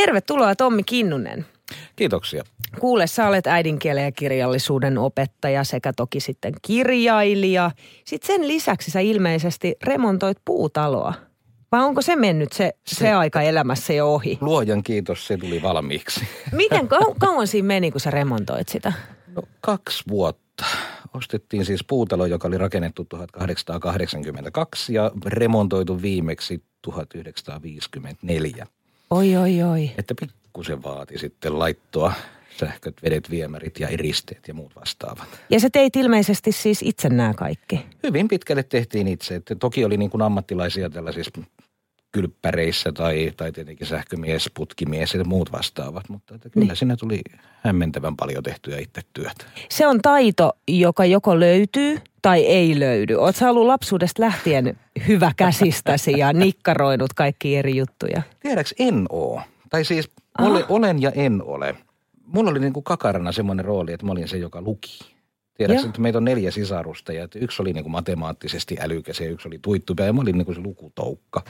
Tervetuloa Tommi Kinnunen. Kiitoksia. Kuule, sä olet äidinkielen ja kirjallisuuden opettaja sekä toki sitten kirjailija. Sitten sen lisäksi sä ilmeisesti remontoit puutaloa. Vai onko se mennyt se, se, se aika elämässä jo ohi? Luojan kiitos, se tuli valmiiksi. Miten kau- kauan siinä meni, kun sä remontoit sitä? No kaksi vuotta. Ostettiin siis puutalo, joka oli rakennettu 1882 ja remontoitu viimeksi 1954. Oi, oi, oi. Että pikkusen vaati sitten laittoa sähköt, vedet, viemärit ja eristeet ja muut vastaavat. Ja sä teit ilmeisesti siis itse nämä kaikki? Hyvin pitkälle tehtiin itse. Että toki oli niin kuin ammattilaisia tällaisissa kylppäreissä tai, tai tietenkin sähkömies, putkimies ja muut vastaavat. Mutta että kyllä niin. siinä tuli hämmentävän paljon tehtyä itse työtä. Se on taito, joka joko löytyy tai ei löydy. Sä ollut lapsuudesta lähtien hyvä käsistäsi ja nikkaroinut kaikki eri juttuja? Tiedäks, en oo. Tai siis ole, olen ja en ole. Mulla oli niin kuin kakarana semmoinen rooli, että mä olin se, joka luki. Tiedätkö, että meitä on neljä sisarusta ja että yksi oli niin kuin matemaattisesti älykäs ja yksi oli tuittupää ja mä olin niin kuin se lukutoukka.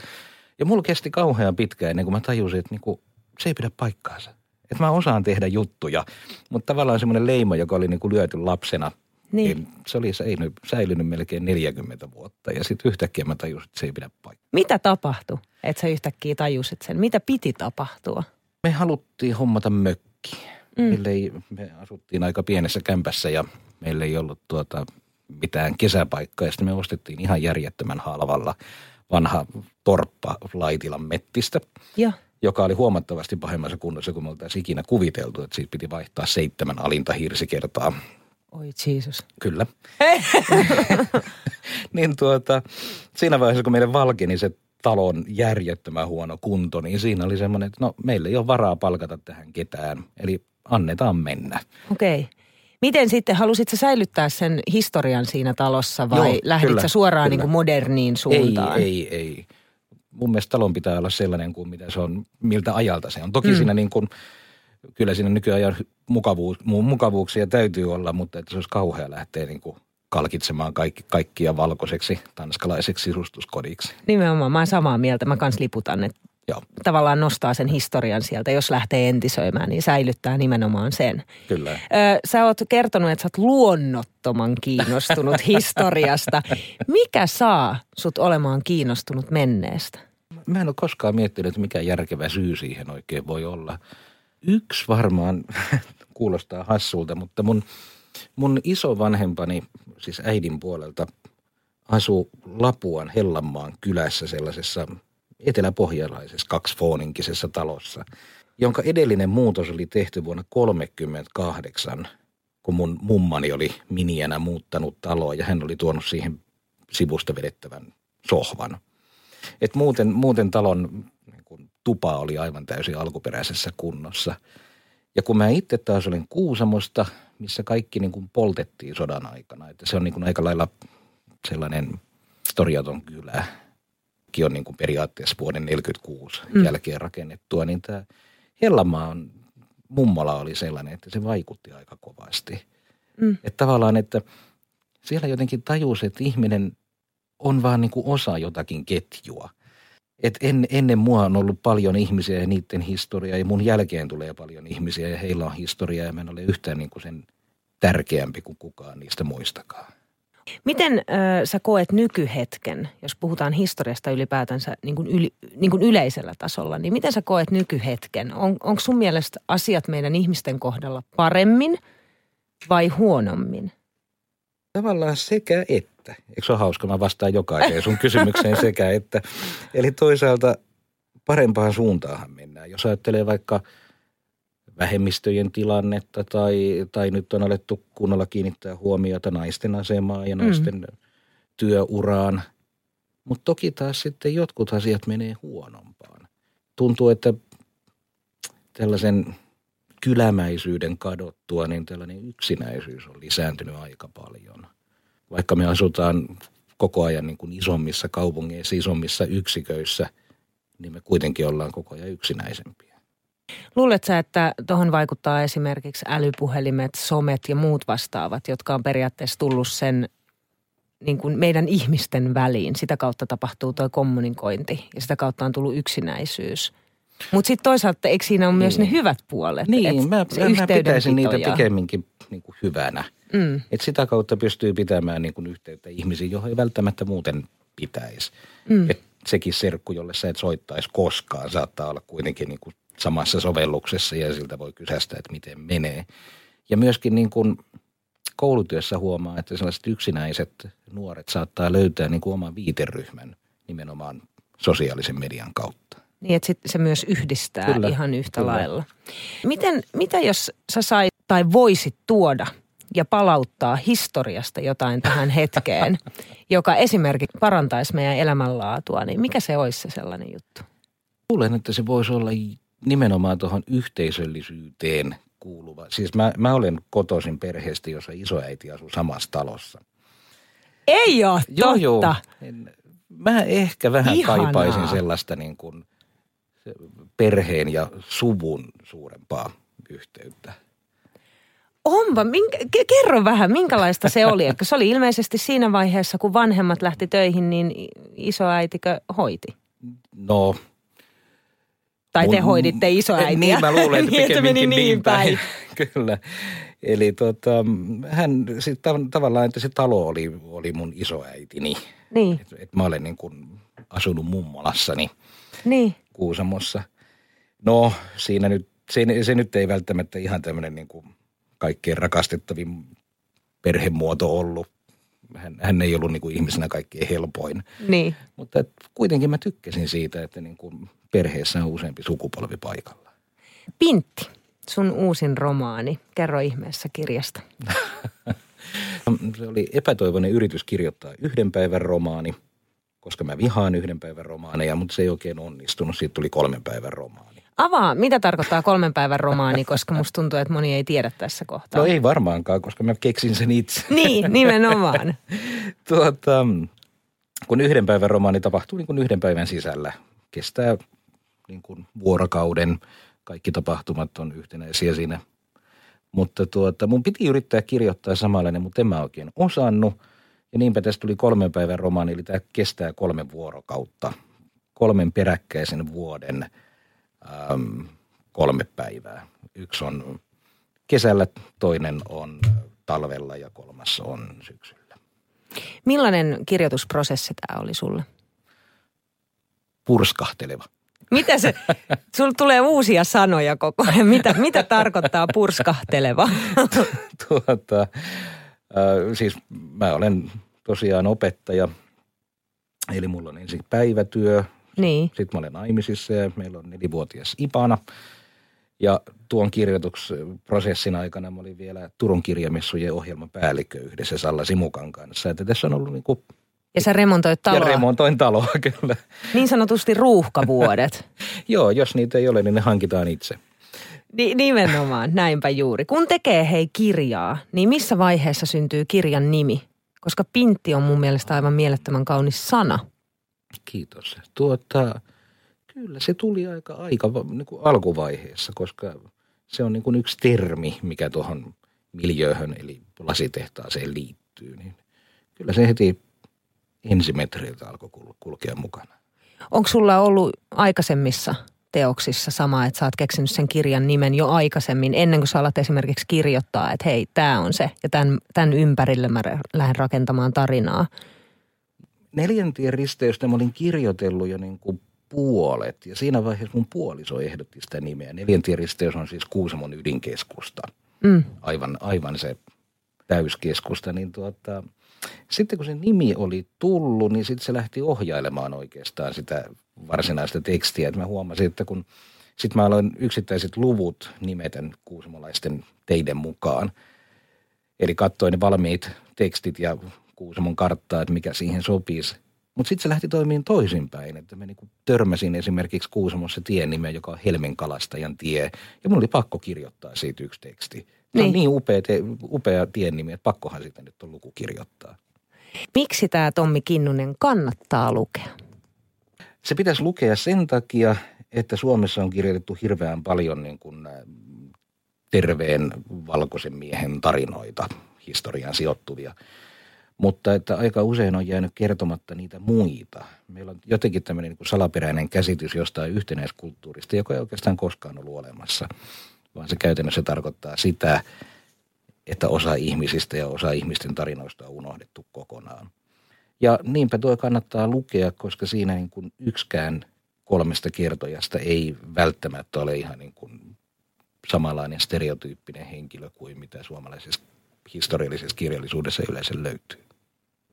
Ja mulla kesti kauhean pitkään ennen kuin mä tajusin, että niin kuin, se ei pidä paikkaansa. Että mä osaan tehdä juttuja, mutta tavallaan semmoinen leima, joka oli niin kuin lyöty lapsena, niin. niin se oli säilynyt, säilynyt melkein 40 vuotta. Ja sitten yhtäkkiä mä tajusin, että se ei pidä paikkaa. Mitä tapahtui, että sä yhtäkkiä tajusit sen? Mitä piti tapahtua? Me haluttiin hommata mökki. Mm. Meille ei, me asuttiin aika pienessä kämpässä ja meillä ei ollut tuota mitään kesäpaikkaa. Ja sitten me ostettiin ihan järjettömän halvalla vanha torppa Laitilan mettistä. Ja. joka oli huomattavasti pahemmassa kunnossa kuin me oltaisiin ikinä kuviteltu, että siitä piti vaihtaa seitsemän alinta hirsikertaa. Oi Jeesus. Kyllä. niin tuota, siinä vaiheessa kun meille valkeni se talon järjettömän huono kunto, niin siinä oli semmoinen, että no meillä ei ole varaa palkata tähän ketään, eli annetaan mennä. Okei. Okay. Miten sitten, halusitko säilyttää sen historian siinä talossa vai Joo, lähditkö kyllä, suoraan kyllä. niin kuin moderniin suuntaan? Ei, ei, ei. Mun mielestä talon pitää olla sellainen kuin mitä se on, miltä ajalta se on. Toki mm. siinä niin kuin, kyllä siinä nykyajan mukavuus, mukavuuksia täytyy olla, mutta että se olisi kauhea lähteä niin kuin kalkitsemaan kaikki, kaikkia valkoiseksi tanskalaiseksi sisustuskodiksi. Nimenomaan, mä oon samaa mieltä. Mä kans liputan, että Joo, tavallaan nostaa sen historian sieltä. Jos lähtee entisöimään, niin säilyttää nimenomaan sen. kyllä. Ö, sä oot kertonut, että sä oot luonnottoman kiinnostunut historiasta. Mikä saa sut olemaan kiinnostunut menneestä? Mä en ole koskaan miettinyt, että mikä järkevä syy siihen oikein voi olla. Yksi varmaan kuulostaa hassulta, mutta mun, mun isovanhempani, siis äidin puolelta, asuu Lapuan Hellanmaan kylässä sellaisessa eteläpohjalaisessa kaksifooninkisessa talossa, jonka edellinen muutos oli tehty vuonna 1938, kun mun mummani oli miniänä muuttanut taloa ja hän oli tuonut siihen sivusta vedettävän sohvan. Et muuten, muuten talon niin kun, tupa oli aivan täysin alkuperäisessä kunnossa. Ja kun mä itse taas olin Kuusamosta, missä kaikki niin kuin poltettiin sodan aikana, että se on niin kuin aika lailla sellainen historiaton kylä, Ki on niin kuin periaatteessa vuoden 1946 mm. jälkeen rakennettua, niin tämä Hellamaan mummola oli sellainen, että se vaikutti aika kovasti. Mm. Että tavallaan, että siellä jotenkin tajusi, että ihminen on vaan niin kuin osa jotakin ketjua. Et en, ennen mua on ollut paljon ihmisiä ja niiden historiaa ja mun jälkeen tulee paljon ihmisiä ja heillä on historiaa ja mä en ole yhtään niin kuin sen tärkeämpi kuin kukaan niistä muistakaan. Miten ö, sä koet nykyhetken, jos puhutaan historiasta ylipäätänsä niin kuin yli, niin kuin yleisellä tasolla, niin miten sä koet nykyhetken? On, onko sun mielestä asiat meidän ihmisten kohdalla paremmin vai huonommin? Tavallaan sekä että. Eikö se ole hauska? Mä vastaan jokaiseen sun kysymykseen sekä että. Eli toisaalta parempaan suuntaahan mennään. Jos ajattelee vaikka vähemmistöjen tilannetta tai, tai nyt on alettu kunnolla kiinnittää huomiota naisten asemaan ja naisten mm. työuraan. Mutta toki taas sitten jotkut asiat menee huonompaan. Tuntuu, että tällaisen kylämäisyyden kadottua, niin tällainen yksinäisyys on lisääntynyt aika paljon. Vaikka me asutaan koko ajan niin kuin isommissa kaupungeissa, isommissa yksiköissä, niin me kuitenkin ollaan koko ajan yksinäisempiä. Luuletko sä, että tuohon vaikuttaa esimerkiksi älypuhelimet, somet ja muut vastaavat, jotka on periaatteessa tullut sen niin kuin meidän ihmisten väliin. Sitä kautta tapahtuu tuo kommunikointi ja sitä kautta on tullut yksinäisyys. Mutta sitten toisaalta eikö siinä ole myös Niin. ne hyvät puolet? Niin, mä, mä pitäisin niitä pikemminkin niin kuin hyvänä. Mm. Et sitä kautta pystyy pitämään niin kuin yhteyttä ihmisiin, johon ei välttämättä muuten pitäisi. Mm. Et sekin serkku, jolle sä et soittaisi koskaan, saattaa olla kuitenkin niin kuin samassa sovelluksessa ja siltä voi kysästä, että miten menee. Ja myöskin niin kuin koulutyössä huomaa, että sellaiset yksinäiset nuoret saattaa löytää niin kuin oman viiteryhmän nimenomaan sosiaalisen median kautta. Niin, että sit se myös yhdistää Kyllä, ihan yhtä kyllä. Kyllä. lailla. Miten, mitä jos sä sait tai voisit tuoda ja palauttaa historiasta jotain tähän hetkeen, joka esimerkiksi parantaisi meidän elämänlaatua, niin mikä se olisi se sellainen juttu? Luulen, että se voisi olla nimenomaan tuohon yhteisöllisyyteen kuuluva. Siis mä, mä olen kotoisin perheestä, jossa isoäiti asuu samassa talossa. Ei ole totta. En- Mä ehkä vähän Ihanaa. kaipaisin sellaista niin kuin perheen ja suvun suurempaa yhteyttä. Onpa, minkä, ke- kerro vähän, minkälaista se oli. Että se oli ilmeisesti siinä vaiheessa, kun vanhemmat lähti töihin, niin isoäitikö hoiti? No, Tai te mun- hoiditte isoäitiä. Niin mä luulen, että niin, että meni pikemminkin niin päin. Kyllä. Eli tota, hän sit tav- tavallaan, että se talo oli, oli mun isoäitini. Niin, Et, et mä olen niin kuin asunut mummolassani niin. Kuusamossa. No, siinä nyt, se, se nyt ei välttämättä ihan tämmöinen niin kuin kaikkein rakastettavin perhemuoto ollut. Hän, hän ei ollut niin kuin ihmisenä kaikkein helpoin. Niin. Mutta et kuitenkin mä tykkäsin siitä, että niin kuin perheessä on useampi sukupolvi paikalla. Pintti, sun uusin romaani. Kerro ihmeessä kirjasta. Se oli epätoivoinen yritys kirjoittaa yhden päivän romaani, koska mä vihaan yhden päivän romaaneja, mutta se ei oikein onnistunut. Siitä tuli kolmen päivän romaani. Avaa, mitä tarkoittaa kolmen päivän romaani, koska musta tuntuu, että moni ei tiedä tässä kohtaa. No ei varmaankaan, koska mä keksin sen itse. Niin, nimenomaan. tuota, kun yhden päivän romaani tapahtuu niin kuin yhden päivän sisällä, kestää niin kuin vuorokauden, kaikki tapahtumat on yhtenäisiä siinä. Mutta tuota, mun piti yrittää kirjoittaa samanlainen, mutta en mä oikein osannut. Ja niinpä tästä tuli kolmen päivän romaani, eli tämä kestää kolme vuorokautta. Kolmen peräkkäisen vuoden äm, kolme päivää. Yksi on kesällä, toinen on talvella ja kolmas on syksyllä. Millainen kirjoitusprosessi tämä oli sulle? Purskahteleva. Mitä se, sulla tulee uusia sanoja koko ajan. Mitä, mitä tarkoittaa purskahteleva? tuota, äh, siis mä olen tosiaan opettaja, eli mulla on ensin päivätyö, niin, sitten mä olen naimisissa ja meillä on nelivuotias Ipana. Ja tuon kirjoitusprosessin aikana mä olin vielä Turun kirjamessujen ohjelman päällikkö yhdessä Salla Simukan kanssa. Että tässä on ollut niin kuin, ja sä remontoit ja taloa. remontoin taloa kyllä. Niin sanotusti ruuhkavuodet. Joo, jos niitä ei ole, niin ne hankitaan itse. Ni- nimenomaan, näinpä juuri. Kun tekee hei kirjaa, niin missä vaiheessa syntyy kirjan nimi? Koska pintti on mun mielestä aivan mielettömän kaunis sana. Kiitos. Tuota, kyllä se tuli aika, aika niin kuin alkuvaiheessa, koska se on niin kuin yksi termi, mikä tuohon miljööhön eli lasitehtaaseen liittyy. Niin kyllä se heti ensimetreiltä alkoi kul- kulkea mukana. Onko sulla ollut aikaisemmissa teoksissa sama, että sä oot keksinyt sen kirjan nimen jo aikaisemmin, ennen kuin sä alat esimerkiksi kirjoittaa, että hei, tämä on se, ja tämän, tämän ympärille mä lähden rakentamaan tarinaa. Neljäntien risteystä mä olin kirjoitellut jo niin kuin puolet, ja siinä vaiheessa mun puoliso ehdotti sitä nimeä. Neljäntien risteys on siis Kuusamon ydinkeskusta. Mm. aivan, aivan se täyskeskusta, niin tuota, sitten kun se nimi oli tullut, niin sitten se lähti ohjailemaan oikeastaan sitä varsinaista tekstiä. Et mä huomasin, että kun sitten mä aloin yksittäiset luvut nimetän kuusamolaisten teiden mukaan. Eli katsoin ne valmiit tekstit ja Kuusamon karttaa, että mikä siihen sopisi. Mutta sitten se lähti toimimaan toisinpäin, että mä niinku törmäsin esimerkiksi Kuusamossa tien nimeä, joka on Helmen kalastajan tie. Ja mun oli pakko kirjoittaa siitä yksi teksti. Se on Niin. niin upea, te, upea tien nimi, että pakkohan sitä nyt on luku kirjoittaa. Miksi tämä Tommi Kinnunen kannattaa lukea? Se pitäisi lukea sen takia, että Suomessa on kirjoitettu hirveän paljon niin kuin terveen valkoisen miehen tarinoita, historiaan sijoittuvia. Mutta että aika usein on jäänyt kertomatta niitä muita. Meillä on jotenkin tämmöinen niin salaperäinen käsitys jostain yhtenäiskulttuurista, joka ei oikeastaan koskaan ollut olemassa, vaan se käytännössä tarkoittaa sitä, että osa ihmisistä ja osa ihmisten tarinoista on unohdettu kokonaan. Ja niinpä tuo kannattaa lukea, koska siinä niin kuin yksikään kolmesta kertojasta ei välttämättä ole ihan niin kuin samanlainen stereotyyppinen henkilö kuin mitä suomalaisessa historiallisessa kirjallisuudessa yleensä löytyy.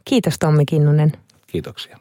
Kiitos Tommi Kinnunen. Kiitoksia.